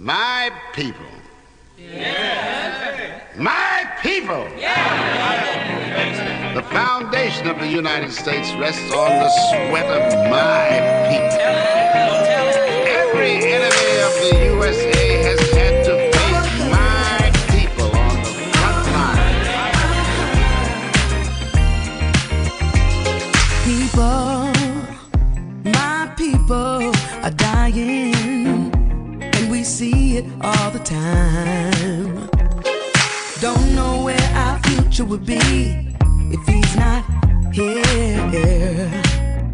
My people. Yes. My people. Yes. The foundation of the United States rests on the sweat of my people. Every enemy of the USA future would be if he's not here.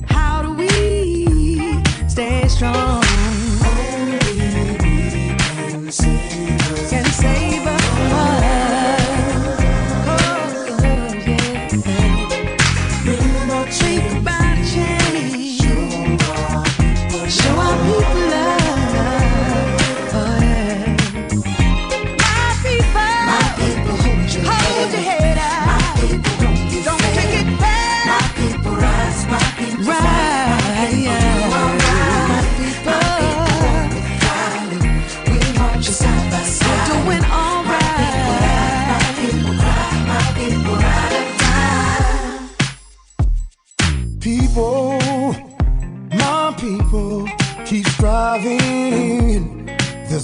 How do we stay strong?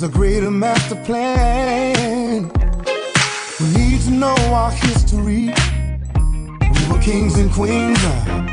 There's a greater master plan. We need to know our history. We were kings and queens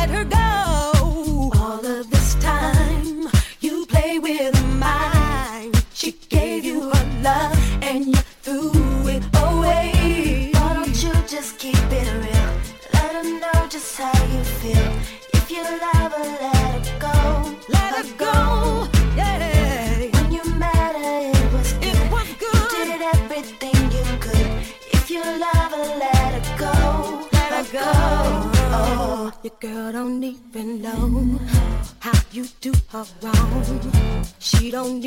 let her go.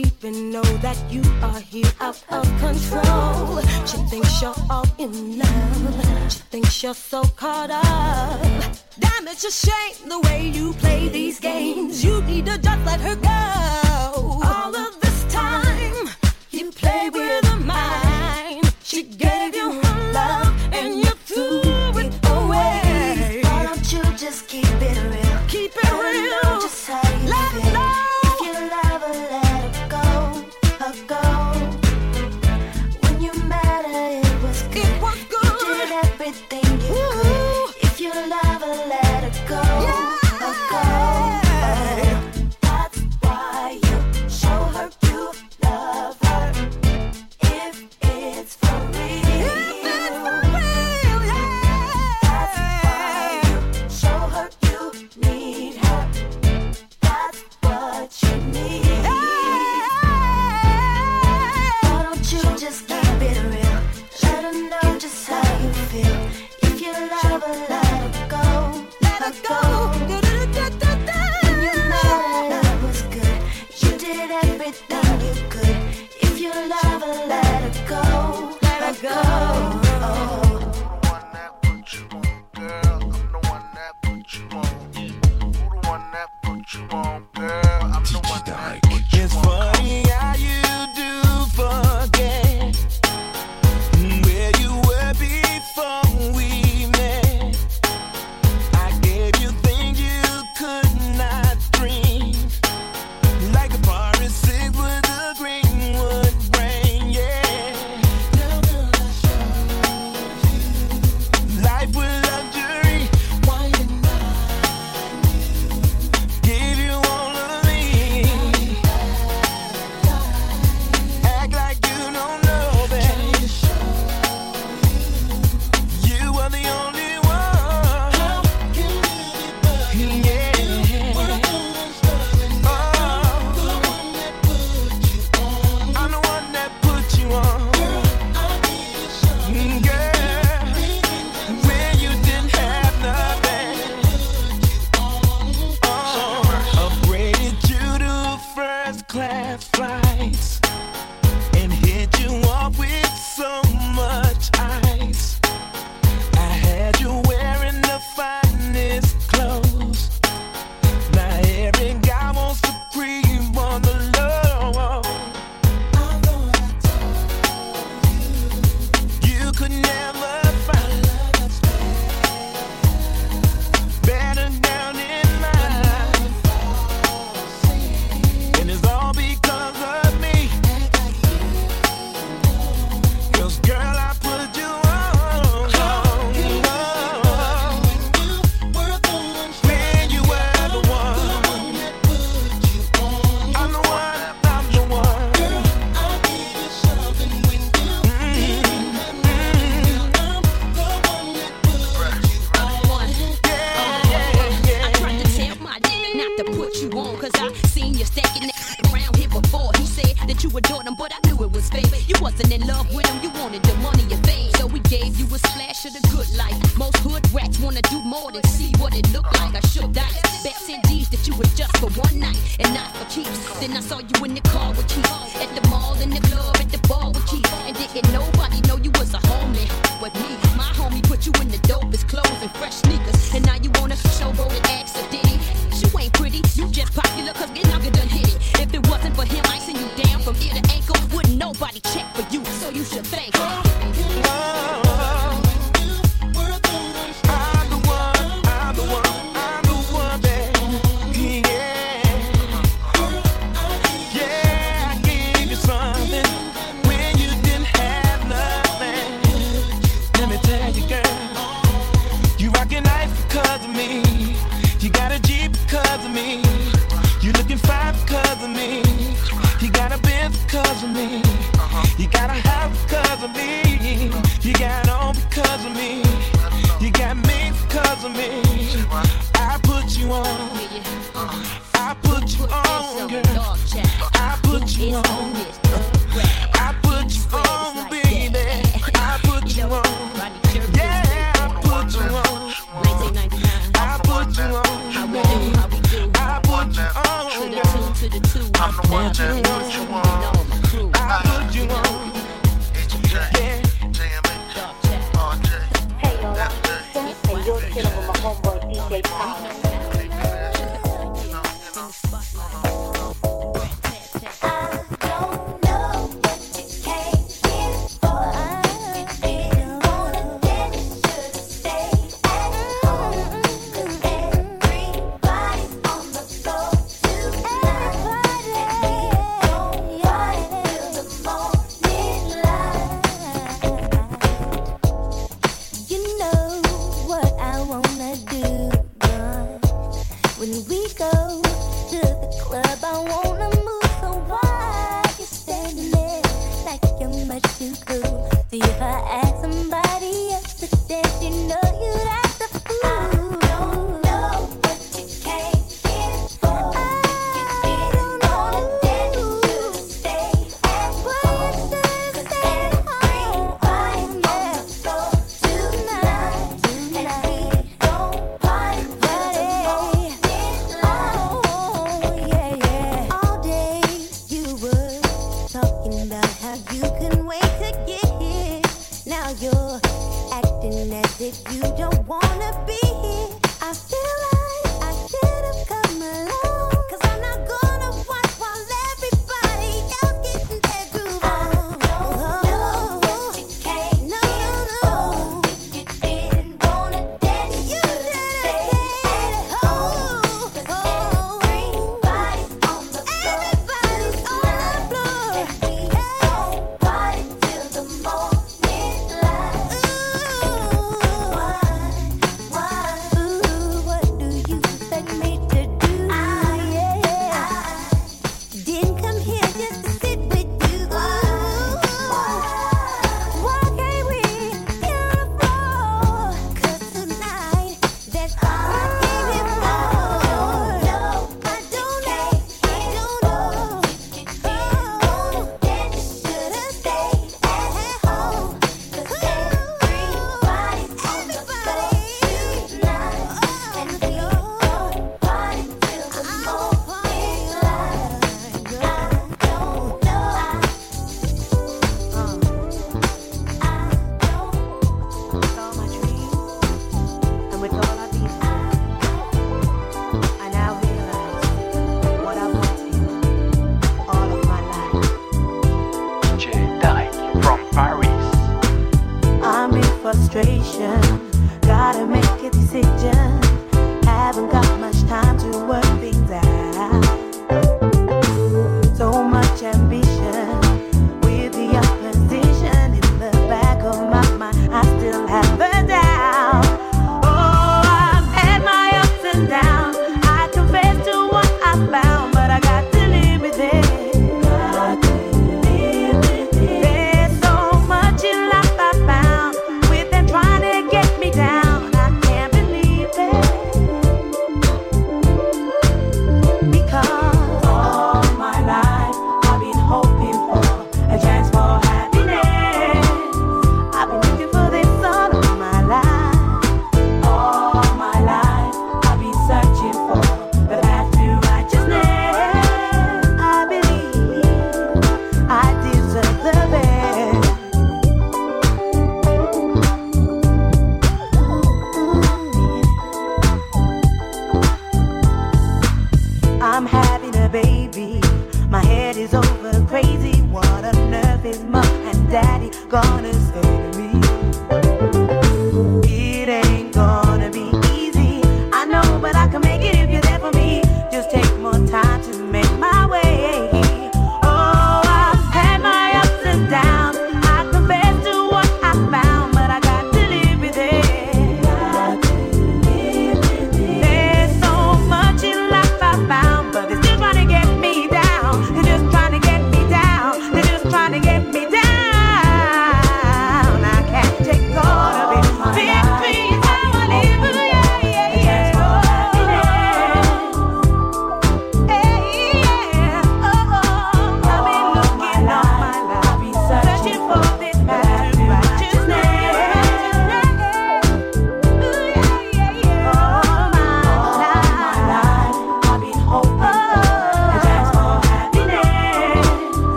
even know that you are here out of control. She thinks you're all in love. She thinks you're so caught up. Damn, it's a shame the way you play these games. You need to just let her go. All of this time, you play with her mind. She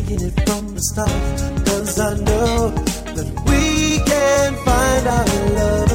taking it from the start. Cause I know that we can find our love.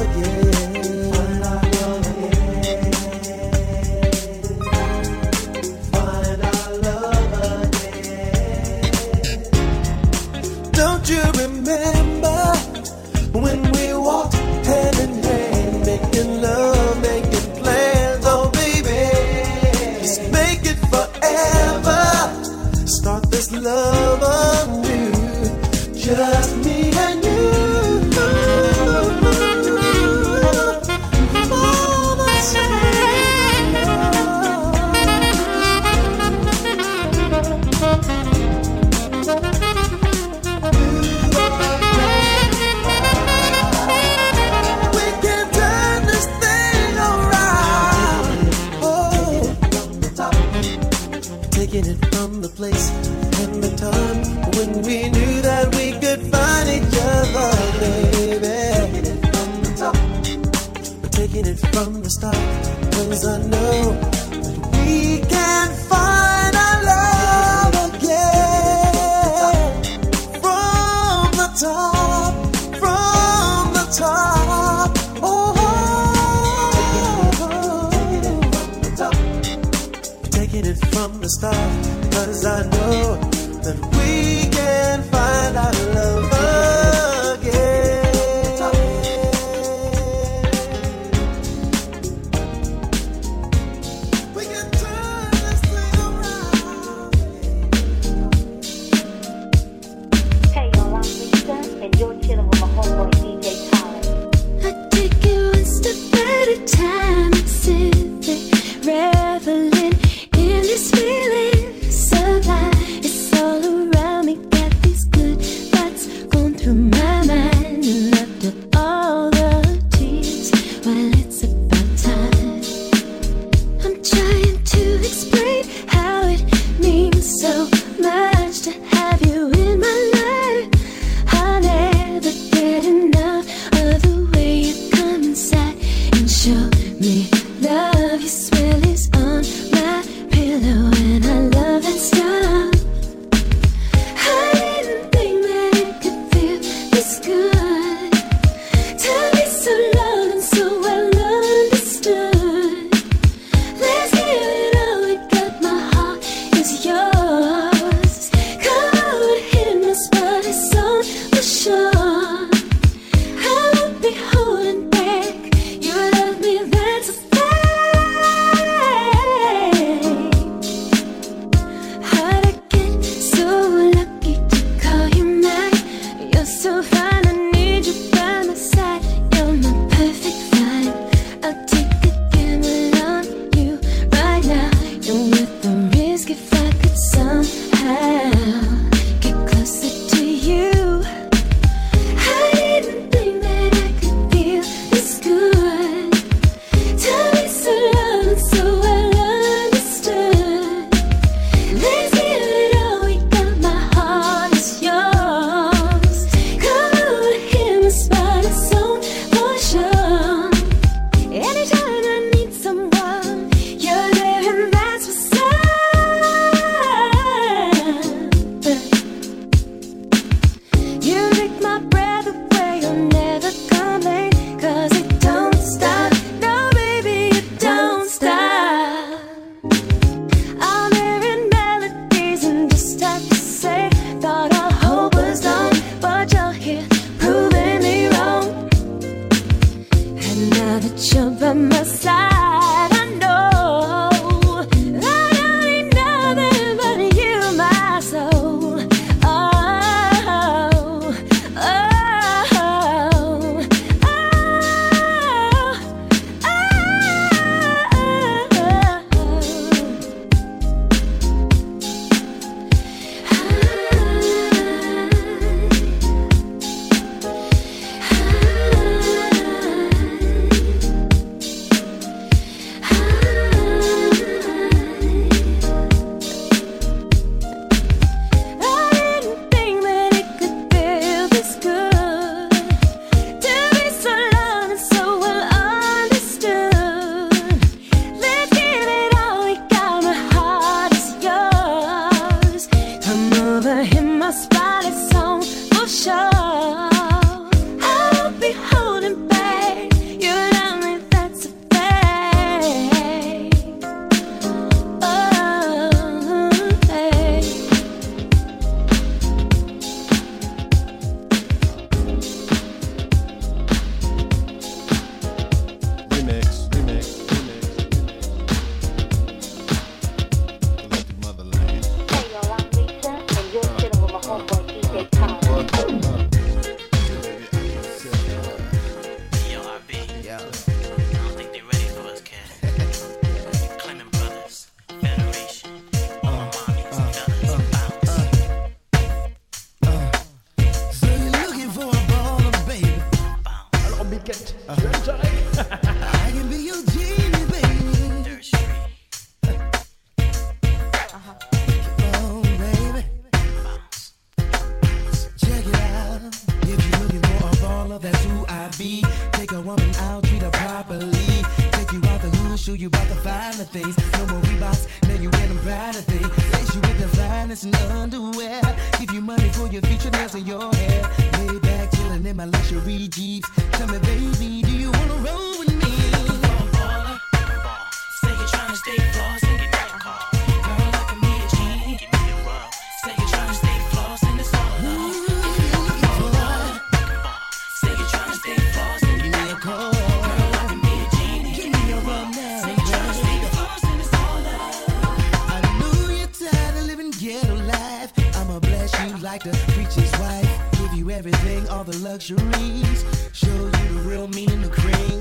like the preacher's wife. Give you everything, all the luxuries. Show you the real meaning of cream.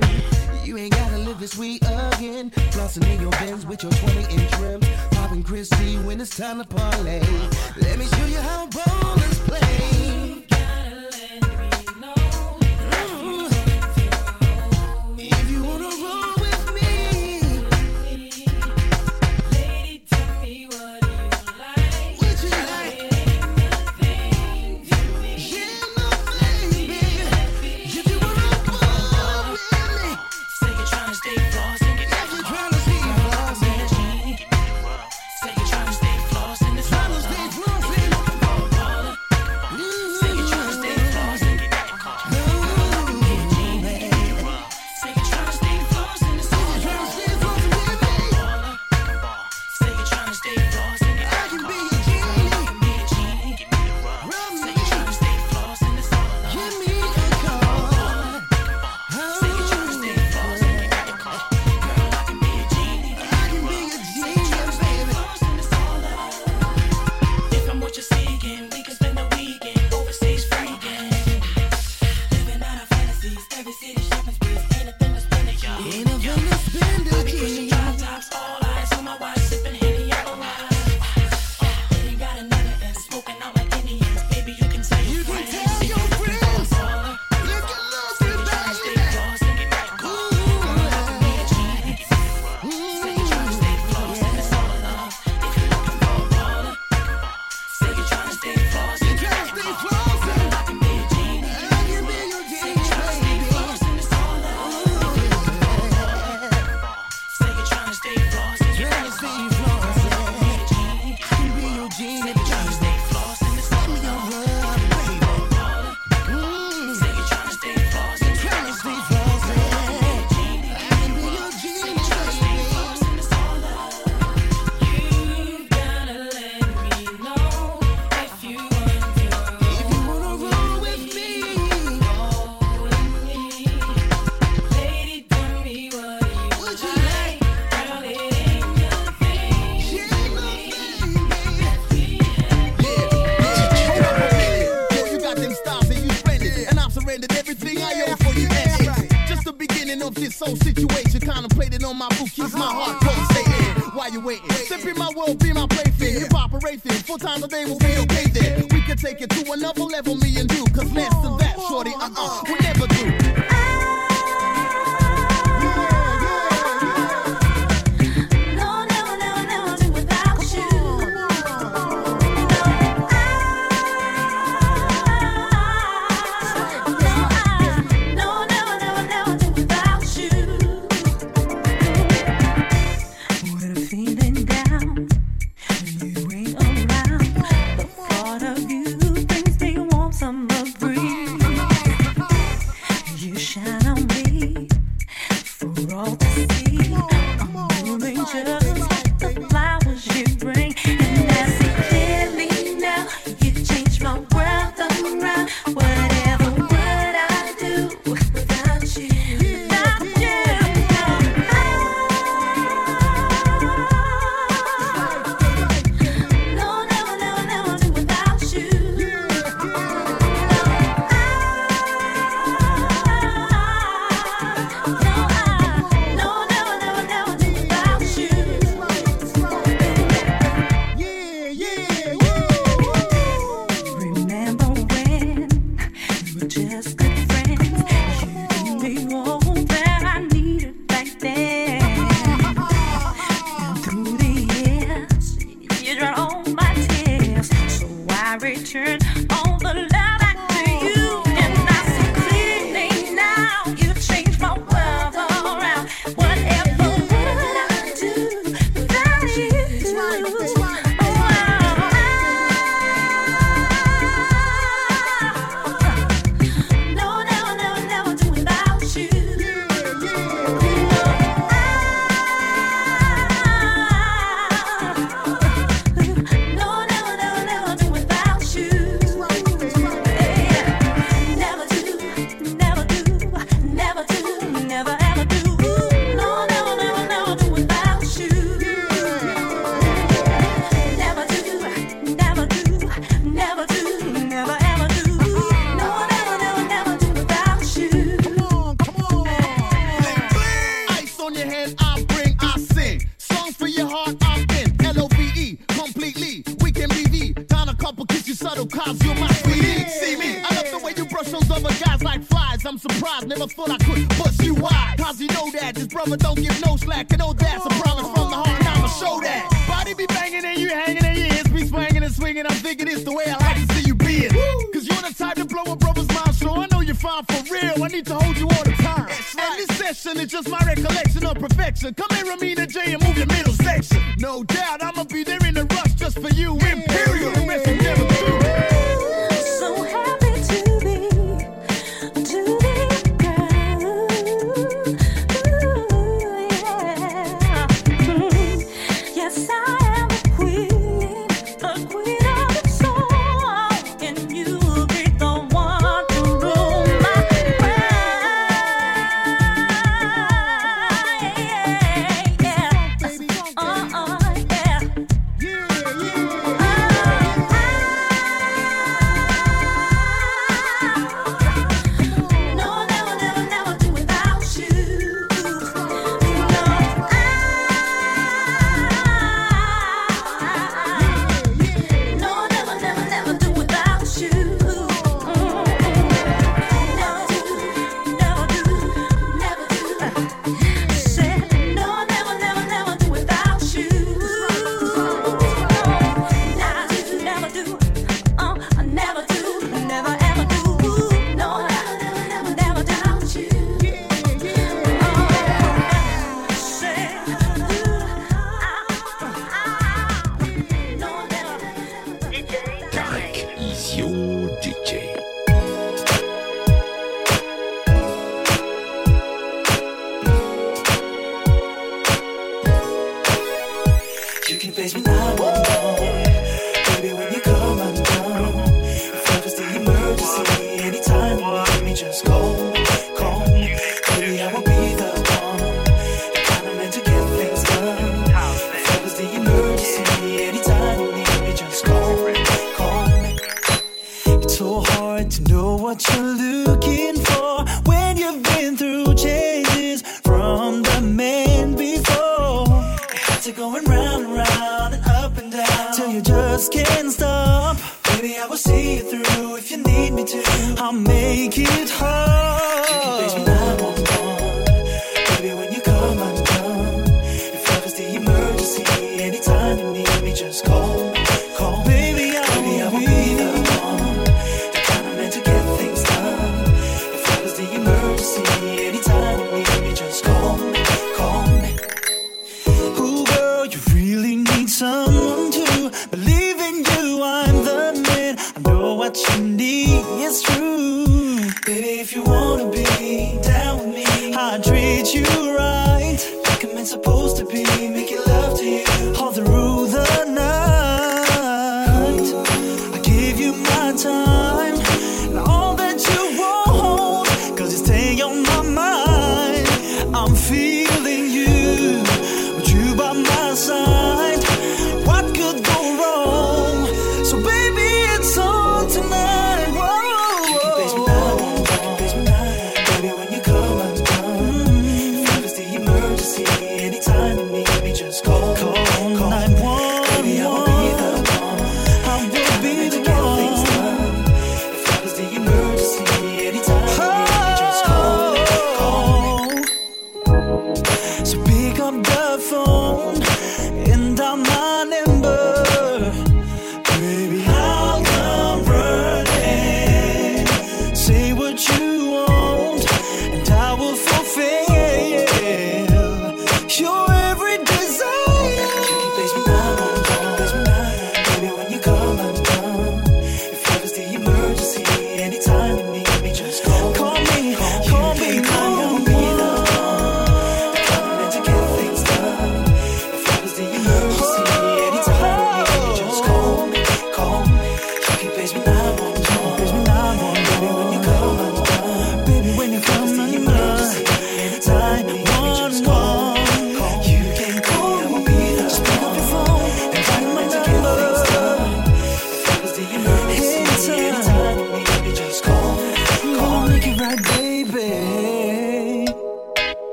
You ain't gotta live this way again. Flossing in your Benz with your 20 inch rims. Popping Cristal when it's time to parlay. Let me show you how ballers play. They will be okay then. We can take it to another level, me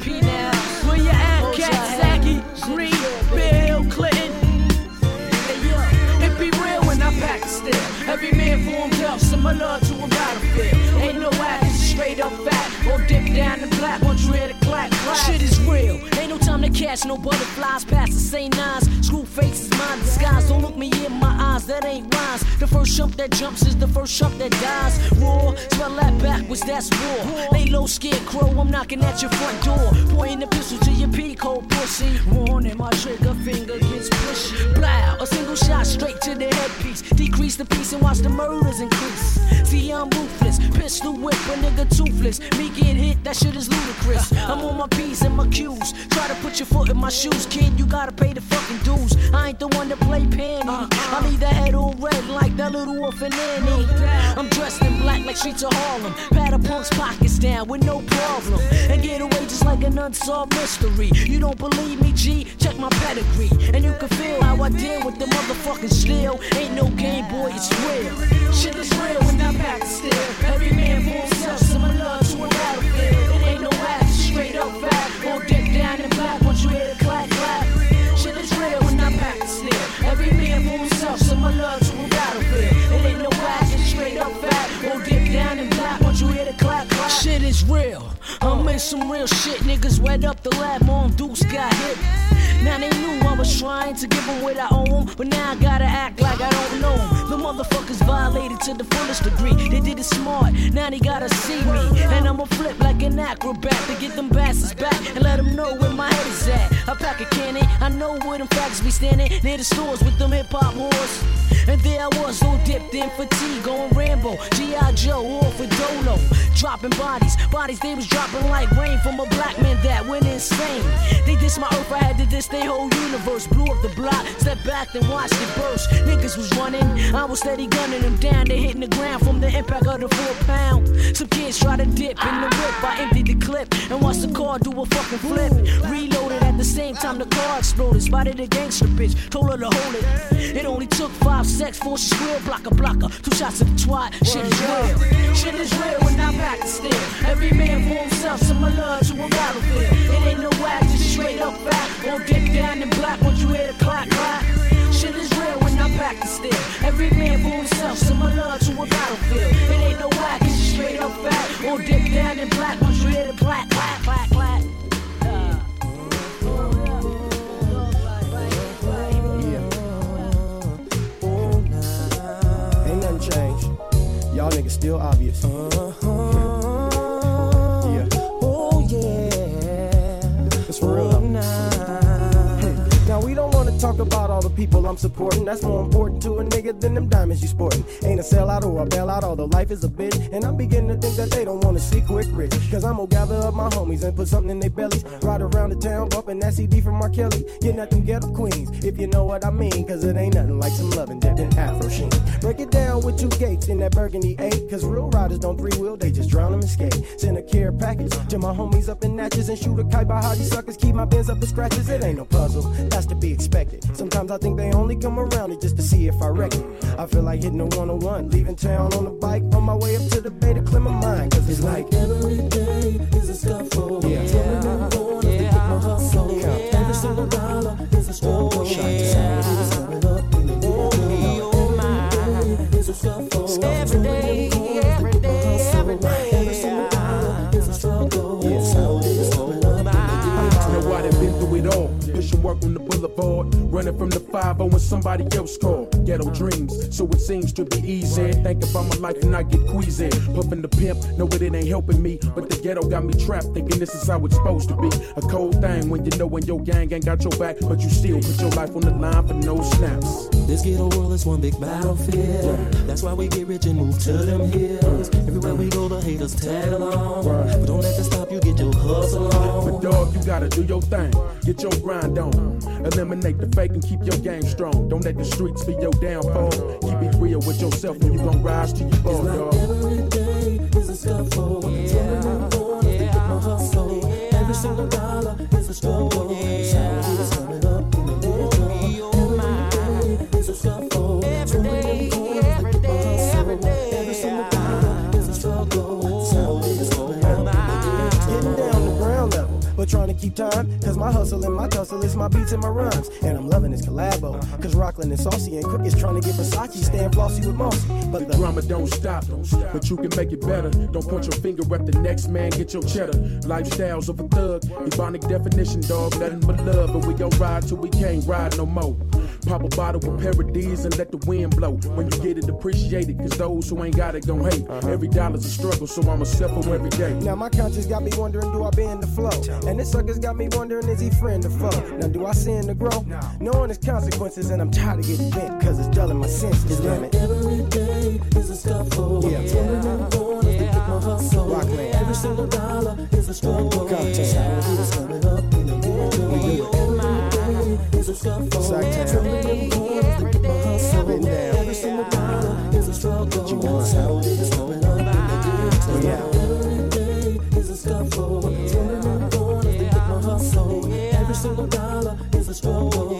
P you Bill Clinton. It be real when I pack the still. Every man for himself, to a battlefield. Ain't no act, straight up fact. Or dip down the black catch no butterflies past the same nines. Screw faces, my disguise. Don't look me in my eyes, that ain't rhymes. The first jump that jumps is the first jump that dies. Roar, spell that backwards, that's war. Lay low, scarecrow, I'm knocking at your front door. Pointing the pistol to your peacoat, pussy. Warning, my trigger finger gets pushy. Blow, a single shot straight to the headpiece. Decrease the peace and watch the murders increase. See, I'm ruthless, pistol whip a nigga toothless. Me get hit, that shit is ludicrous. I'm on my P's and my Q's. Try to put your foot in my shoes, kid. You gotta pay the fucking dues. I ain't the one to play penny. I'm either head or red like that little orphan Annie. I'm dressed in black like streets of Harlem. Pat a punk's pockets down with no problem. And get away just like an unsolved mystery. You don't believe me, G? Check my pedigree. And you can feel how I deal with the motherfucking steel. Ain't no game, boy, it's real. Shit is real when I pack the steel. Every man for himself, similar to a battlefield. It ain't no act, straight up fact. Down in black once you hear the clap, clap. Shit is real when I pack the steel. Every man for himself, similar to a battlefield. It ain't no act, it's straight up fact. Won't dip down in black once you hear the clap, clap. Shit is real. I'm in some real shit. Niggas wet up the lab, Mom Deuce got hit. Now they knew I was trying to give them what I 'em, but now I gotta act like I don't know 'em. The motherfuckers violated to the fullest degree. They did it smart, now they gotta see me. And I'ma flip like an acrobat to get them bastards back and let them know where my head is at. I pack a cannon, I know where them facts be standing near the stores with them hip hop whores. And there I was, all dipped in fatigue, going Rambo, G.I. Joe, all for Dolo. Dropping bodies, bodies they was dropping like rain from a black man that went insane. They diss my earth, I had to diss their whole universe. Blew up the block, stepped back and watched it burst. Niggas was running, I was steady gunning them down. They hitting the ground from the impact of the four pound. Some kids try to dip in the whip, I emptied the clip and watched the car do a fucking flip. Reloaded the same time the car exploded. Spotted a gangster bitch, told her to hold it. It only took five seconds for she square blocker blocker. Two shots of the twat, shit is real. Shit is real when I pack the steel. Every man for himself, similar to a battlefield. It ain't no whack, just straight up back. Won't dip down in black once you hear the clap clap. Shit is real when I pack the steel. Every man for himself, similar to a battlefield. It ain't no whack, it's straight up back. Won't dip down in black once you hear the clap clap clap clap. Ain't nothing changed. Y'all niggas still obvious. The people I'm supporting. That's more important to a nigga than them diamonds you sporting. Ain't a sellout or a bailout, although life is a bitch. And I'm beginning to think that they don't wanna see quick rich. Cause I'm gonna gather up my homies and put something in their bellies. Ride around the town bumping that CD from R. Kelly. Getting at them ghetto queens, if you know what I mean. Cause it ain't nothing like some loving dipped in Afro sheen. Break it down with two gates in that burgundy eight. Cause real riders don't three wheel, they just drown them and skate. Send a care package to my homies up in Natchez and shoot a kite by how these suckers keep my bins up with scratches. It ain't no puzzle, that's to be expected. Sometimes I think they only come around it just to see if I wreck it. I feel like hitting a 101, leaving town on a bike on my way up to the bay to clear my mind. Cause it's like every day is a scuffle. Yeah. Yeah. Yeah. my hustle. Every single dollar is a struggle. Every work on the boulevard. Running from the 5 when somebody else called. ghetto dreams, so it seems to be easy. Think about my life and I get queasy. Puffin' the pimp, know it ain't helping me, but the ghetto got me trapped, thinking this is how it's supposed to be. A cold thing when you know when your gang ain't got your back, but you still put your life on the line for no snaps. This ghetto world is one big battlefield. That's why we get rich and move to them hills. Everywhere we go, the haters tag along. But don't let that stop you, get your hustle on. But dog, you gotta do your thing. Get your grind on. Uh-huh. Eliminate the fake and keep your game strong. Don't let the streets be your downfall. Keep it real with yourself and you gon' rise to your ball, dog. Every day is a scuffle. Yeah. Corners to get my hustle. Every single dollar is a struggle. But trying to keep time. Cause my hustle and my tussle is my beats and my rhymes. And I'm loving this collabo. Cause Rockland and Saucy and Quick is trying to get Versace, staying flossy with Mossy. But The drama don't stop, but you can make it better. Don't point your finger at the next man, get your cheddar. Lifestyles of a thug, Ebonic definition, dog, nothing but love. But we gon' ride till we can't ride no more. Pop a bottle with parodies and let the wind blow. When you get it, appreciate it, cause those who ain't got it gon' hate. Uh-huh. Every dollar's a struggle, so I'ma suffer every day. Now my conscience got me wondering, do I bend the flow? And this sucker's got me wondering, is he friend or foe? Now do I sin to grow? Knowing its consequences, and I'm tired of getting bent, cause it's dulling my senses, damn it. Every day is a scuffle. Yeah. Every corner to get my hustle. Rockland. Every single dollar is a struggle. Compton. Salary is coming up in the ghetto. Every day. Every hustle. Every single dollar is a struggle.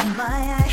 Of my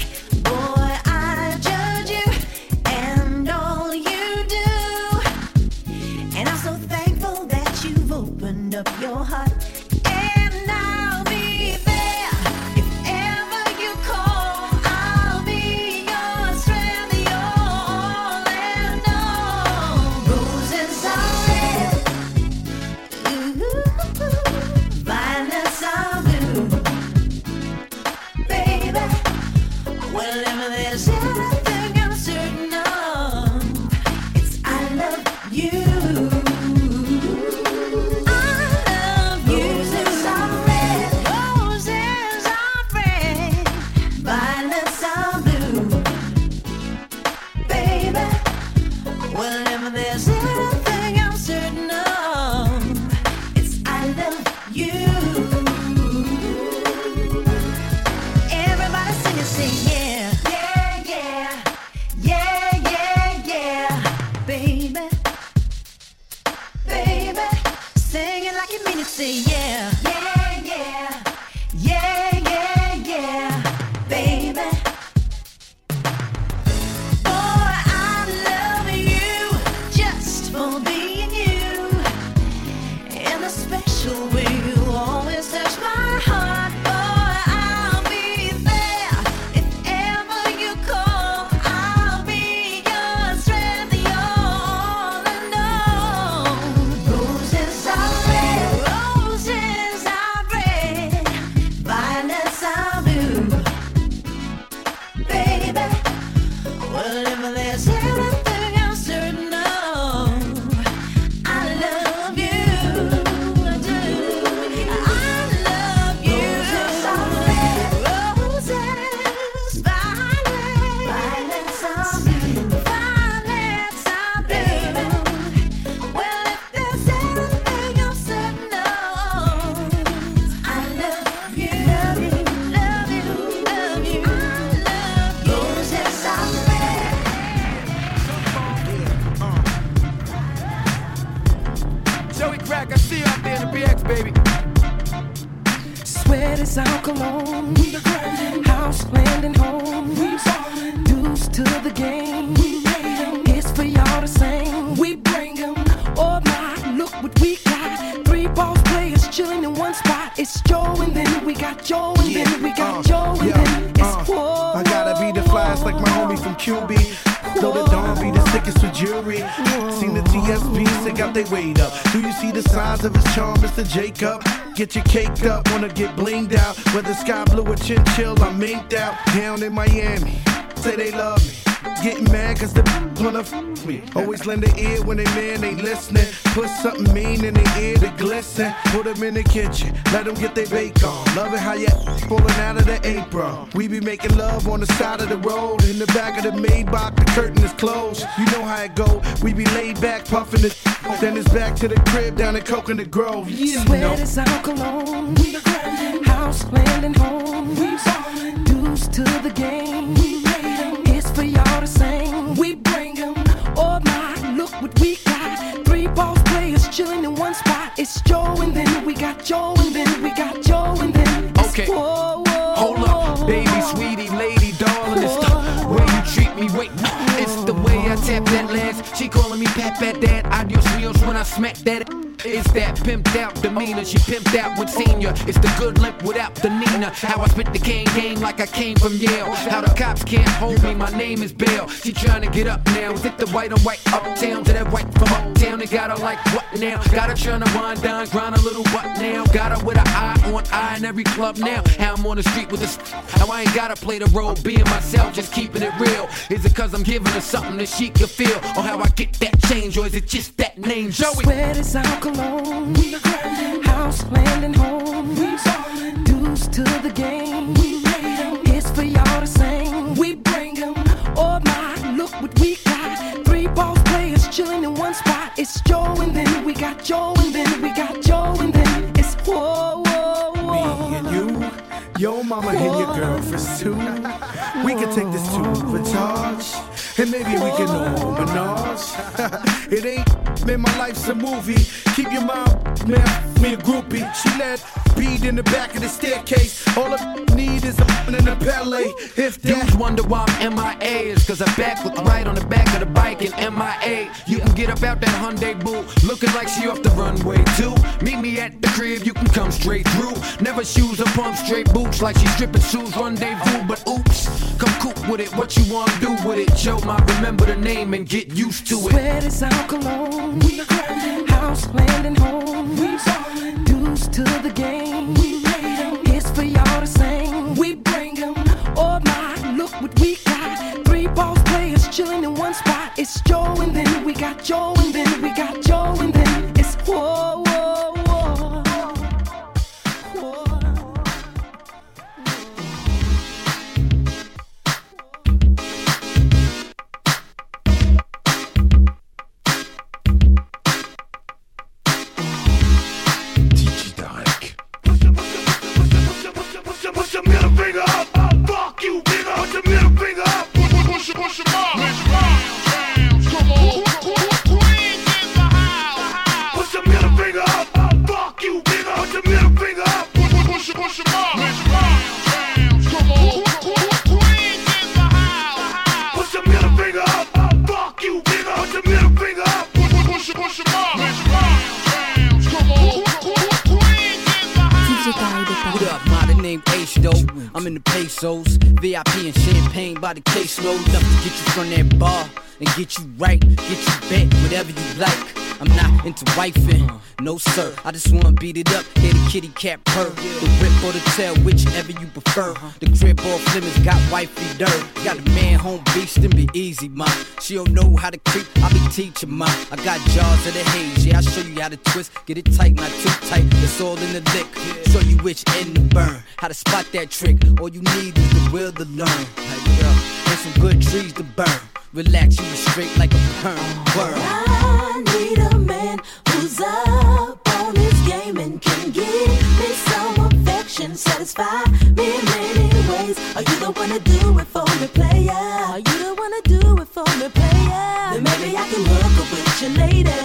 Jacob? Get your caked up, wanna get blinged out. Whether sky blue or chinchill, I'm minked out. Down in Miami, say they love me. Getting mad cause the wanna f me. Always lend an ear when they man ain't listening. Put something mean in their ear to glisten. Put them in the kitchen, let them get their bake on. Love it how you pulling out of the apron. We be making love on the side of the road. In the back of the Maybach, the curtain is closed. You know how it go. We be laid back, puffing it. Then it's back to the crib down in Coconut Grove. Yeah. Sweat is our cologne. We. House, land, and home. We. Dues to the game. We. It's for y'all to sing. We bring 'em. Oh my, look what we got. Three boss players chilling in one spot. It's Joe and then we got Joe and then we got Joe and then it's Okay. whoa, whoa, Hold up, baby, sweetie, lady, darling. It's the way you treat me. Wait, it's the way I tap that last. She calling me pat pat dad. Smack that. It's that pimped out demeanor. She pimped out with senior. It's the good limp without the Nina. How I spit the cane game like I came from Yale. How the cops can't hold me. My name is Bill. She trying to get up now. Is it the white on white uptown to that white from uptown? Got her like what now? Got her trying to wind down, grind a little what now? Got her with an eye on eye in every club now. How I'm on the street with this. How I ain't gotta play the role being myself, just keeping it real. Is it cause I'm giving her something that she can feel? Or how I get that change? Or is it just that name, Joey? Sweat is our cologne. We. House, land, and home. We. Dues to the game. Joe and then we got Joe and then we got Joe and then it's whoa, whoa, whoa. Me and you, your mama and your girlfriends too. We can take this to Vitage, and maybe we can all menage. it ain't, man, my life's a movie. Keep your mind, man, me a groupie. She let speed in the back of the staircase. All I need is a in a Pele. If that. Dudes wonder why I'm MIA. It's cause I back look right on the back of the bike and MIA. You can get up out that Hyundai boo, looking like she off the runway too. Meet me at the crib, you can come straight through. Never shoes or pump straight boots like she stripping shoes rendezvous. But oops, come cook with it. What you wanna do with it? Joe might remember the name and get used to it. Sweat is our cologne. We house, land, and home. We dues to the game. We it's for y'all to sing. We bring bring 'em. Oh my, look what we got. Three boss players chilling in one spot. It's Joe and then we got Joe and then we got Joe and then it's whoa pesos, VIP and champagne by the caseload. Enough to get you from that bar and get you right, get you back, whatever you like. I'm not into wifing, no sir. I just wanna beat it up, hear the kitty cat purr. The whip or the tail, whichever you prefer. The crib or Flemings got wifey dirt. Got a man home beast and be easy, ma. She don't know how to creep, I be teaching, ma. I got jaws of the haze, yeah, I show you how to twist. Get it tight, not too tight. It's all in the lick. Show you which end to burn. How to spot that trick. All you need is the will to learn. And some good trees to burn. Relax, you be straight like a perm. Word. I need a man who's up on his game and can give me some affection, satisfy me in many ways. Are you the one to do it for me, player? Are you the one to do it for me, player? Then maybe I can hook up with you later.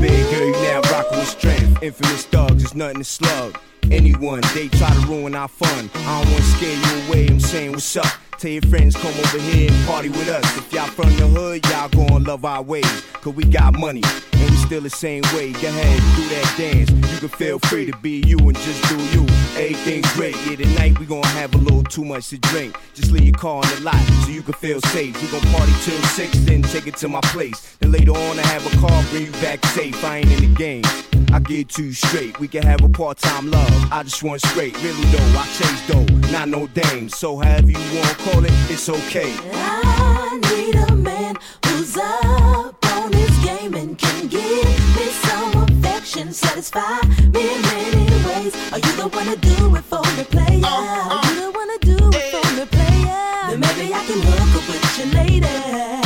Big girl, you now rockin' with strength. Infamous thugs, there's nothing to slug. Anyone, they try to ruin our fun. I don't wanna scare you away, I'm saying what's up. Tell your friends come over here and party with us. If y'all from the hood, y'all gon' love our ways. Cause we got money, and we still the same way. Go ahead, do that dance. You can feel free to be you and just do you. Everything's great. Yeah, tonight we gon' have a little too much to drink. Just leave your car in the lot so you can feel safe. We gon' party till six, then take it to my place. Then later on, I have a car bring you back safe. I ain't in the game. I get too straight. We can have a part-time love. I just want straight. Really though, I chase though, not no dame. So however you wanna call it, it's okay. I need a man who's up on his game and can give me some affection, satisfy me in many ways. Are you the one to do it for me, player? Are you the one to do it for eh. me, player? Then maybe I can hook up with you later.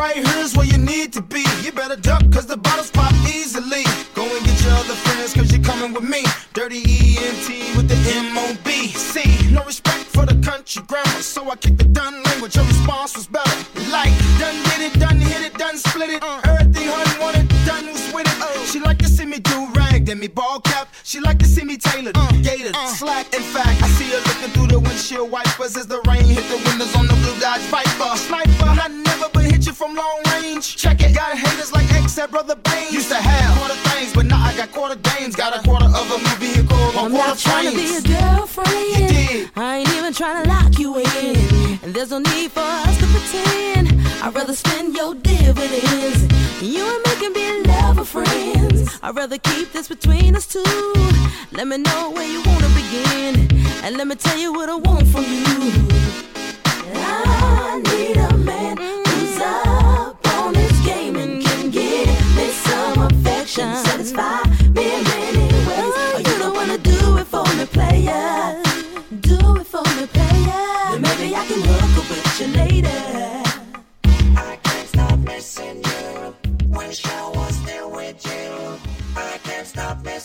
Right here's where you need to be. You better duck, cause the bottles pop easily. Go and get your other friends, cause you're coming with me. Dirty ENT with the M-O-B. See, no respect for the country grammar, so I kicked the done language. Your response was better. Like, done did it, done hit it, done split it. Uh. Everything hun wanted, done was with it. Uh. She like to see me do rag, then me ball cap. She like to see me tailored, uh. gated, slack. In fact, I see her looking through the windshield wipers as the rain hit the windows on the haters like X at Brother Bane. Used to have quarter things, but now I got quarter dames. Got a quarter of a new vehicle on I'm quarter not trying to be a trains. girlfriend. I ain't even trying to lock you in. And there's no need for us to pretend. I'd rather spend your dividends. You and me can be lover friends. I'd rather keep this between us two. Let me know where you wanna begin. And let me tell you what I want from you.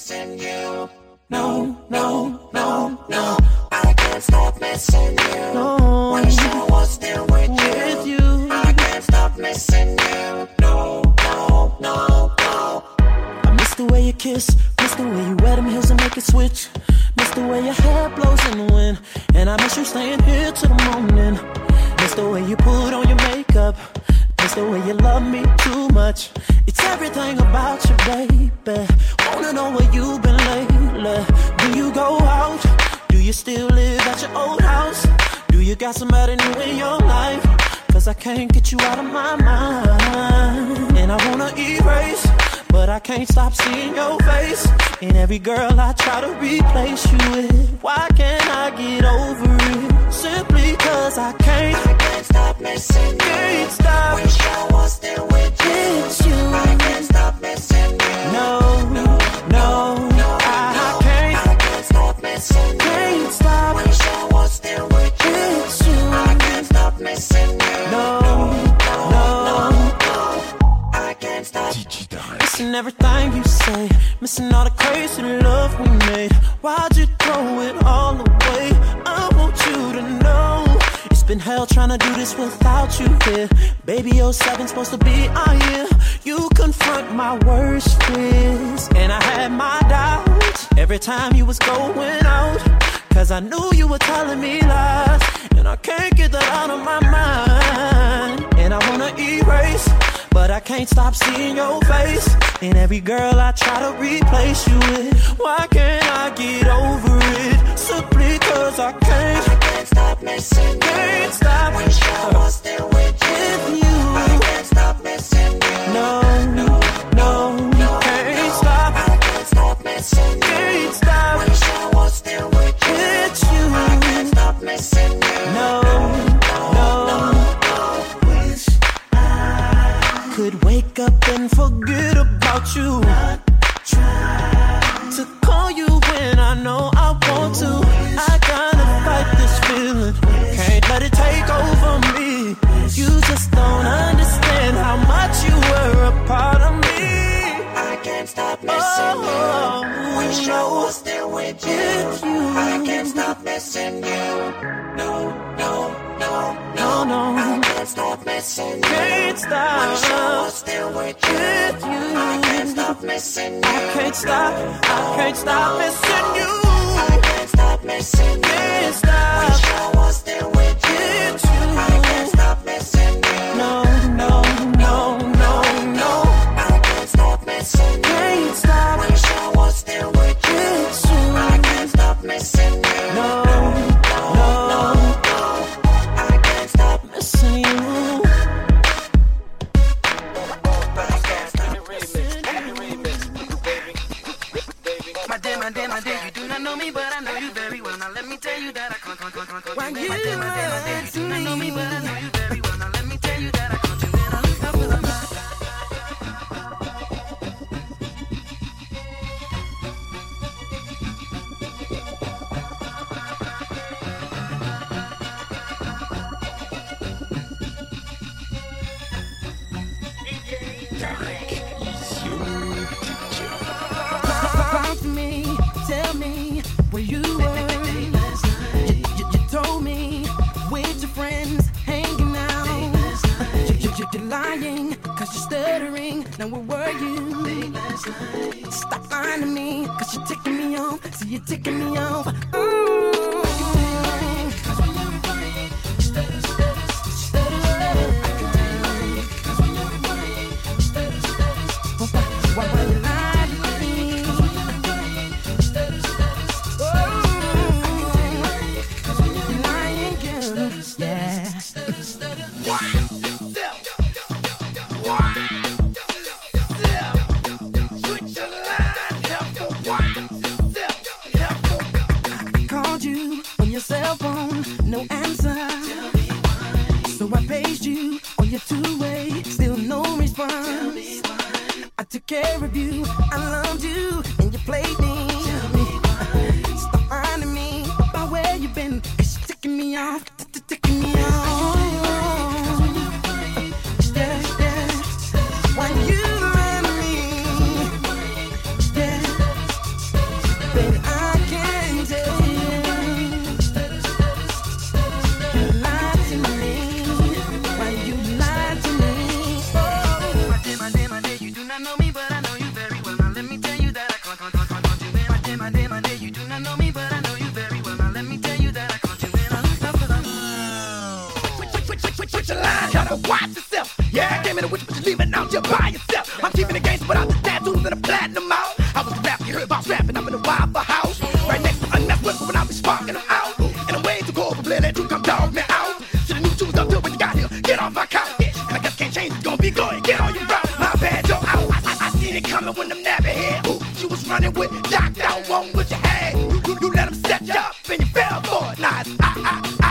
Missing you. No, no, no, no. I can't stop missing you. No. Wish I was there with you. With you. I can't stop missing you. No, no, no, no. I miss the way you kiss. Miss the way you wear them heels and make it switch. Miss the way your hair blows in the wind. And I miss you staying here till the morning. Miss the way you put on your makeup. Miss the way you love me too much. It's everything about you, baby. Wanna know where you've been lately. Do you go out? Do you still live at your old house? Do you got somebody new in your life? Cause I can't get you out of my mind. And I wanna erase, but I can't stop seeing your face. And every girl I try to replace you with. Why can't I get over it? Simply cause I can't. I can't stop missing you. Can't stop. Wish I was still with you. You. I can't stop missing to do this without you here. Baby, 07 supposed to be on you. You confront my worst fears, and I had my doubts every time you was going out. Cause I knew you were telling me lies, and I can't get that out of my mind. And I wanna erase. But I can't stop seeing your face. And every girl I try to replace you with. Why can't I get over it? Simply cause I can't. I can't stop missing. Can't stop. Wish I was still with you. With you. I can't stop missing you. No, no, no, no. Can't stop. I can't stop missing you. Can't stop. No, no, could wake up and forget about you. Try to call you when I know I want to. I gotta fight this feeling. Can't let it take over me. You just don't understand how much you were a part of you. Wish I was still with you. I can't stop missing you. No, no, no, no, no. I can't stop missing you. Can't stop. I was still with you. I can't stop missing you. I can't stop. I can't stop missing you. I can't stop missing you. Can't stop. I was still with you. Why you dear, my dear, my dear, you do not know me, stuttering. Now where were you? Stop lying to me, cause you're ticking me off. See, you're ticking me off. than a platinum out. I was the rap you heard about rapping. I'm in the wild for house. Right next to unmasked weapon when I be sparking them out. And I'm way too cold for blend that you come dog me out. To the new tunes I'm doing when you got here. Get off my couch. And I just can't change. It's gonna be going. Get on your route. My bad, yo out. I, I, I seen it coming when them nappy head. Ooh, you was running with knocked out. One with your head. You, you, you let them set you up and you fell for it. Nice. I, I, I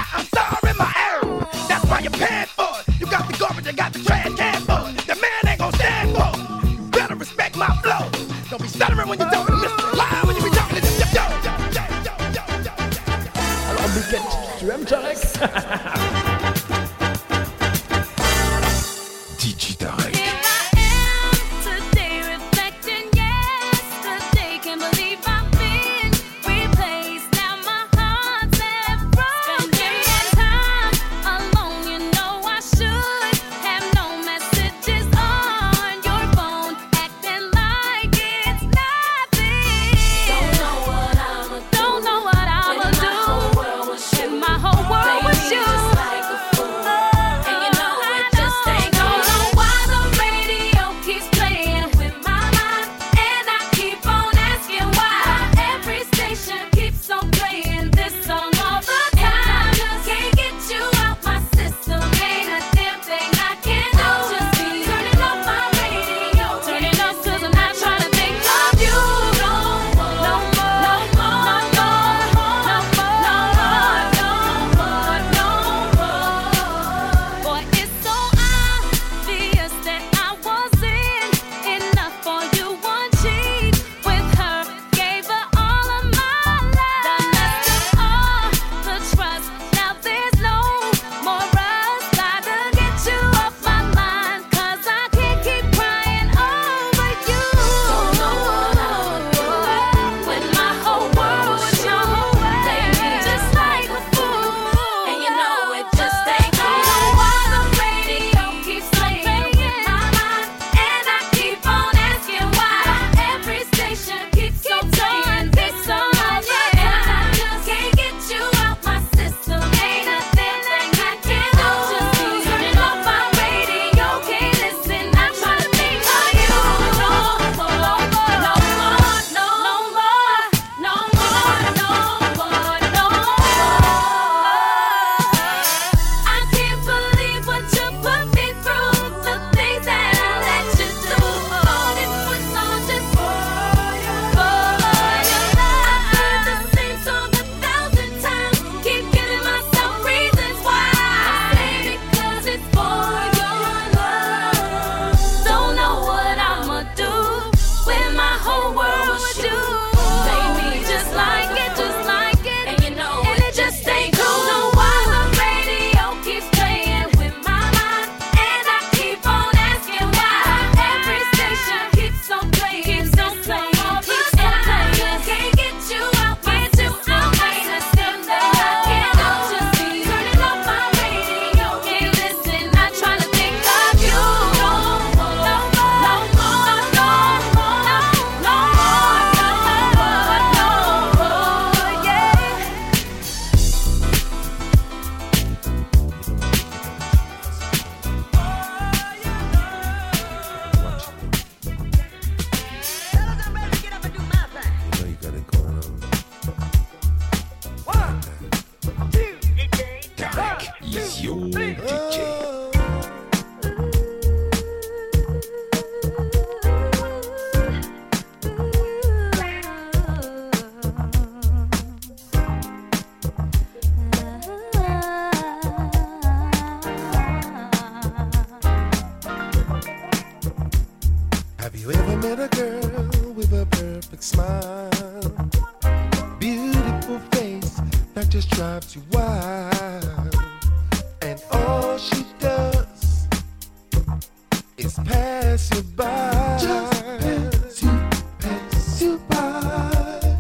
is pass you by. Just pass you, pass you by.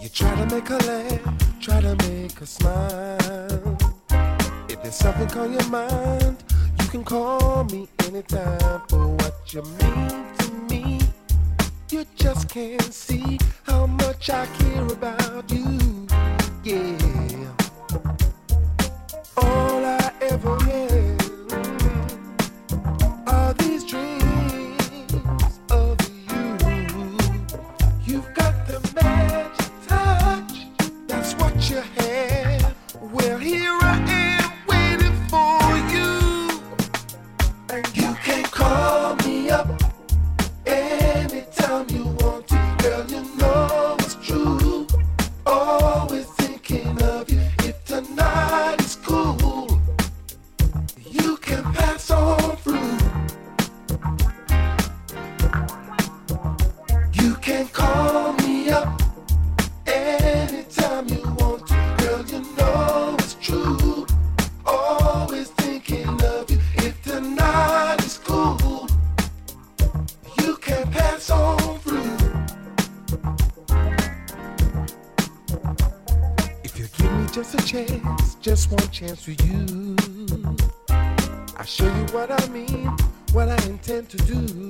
You try to make her laugh, try to make her smile. If there's something on your mind, you can call me anytime for what you mean to me. You just can't see how much I care about you. Yeah. All I ever am. Intend to do.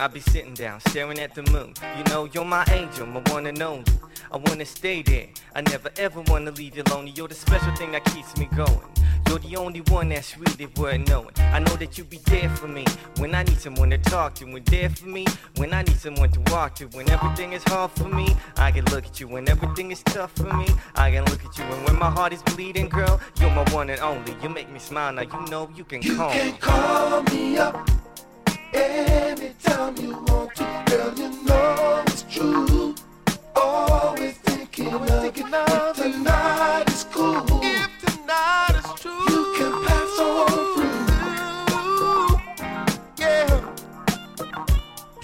I be sitting down staring at the moon. You know, you're my angel, my one and only. I wanna stay there. I never ever wanna leave you lonely. You're the special thing that keeps me going. You're the only one that's really worth knowing. I know that you be there for me when I need someone to talk to. When there for me when I need someone to walk to. When everything is hard for me, I can look at you. When everything is tough for me, I can look at you. And when my heart is bleeding, girl, you're my one and only. You make me smile now. You know you can call me. Call me Anytime you want to, girl, you know it's true. Always thinking, Always of, thinking if tonight is cool. If tonight is true, you can pass on through. Yeah,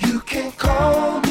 you can call me.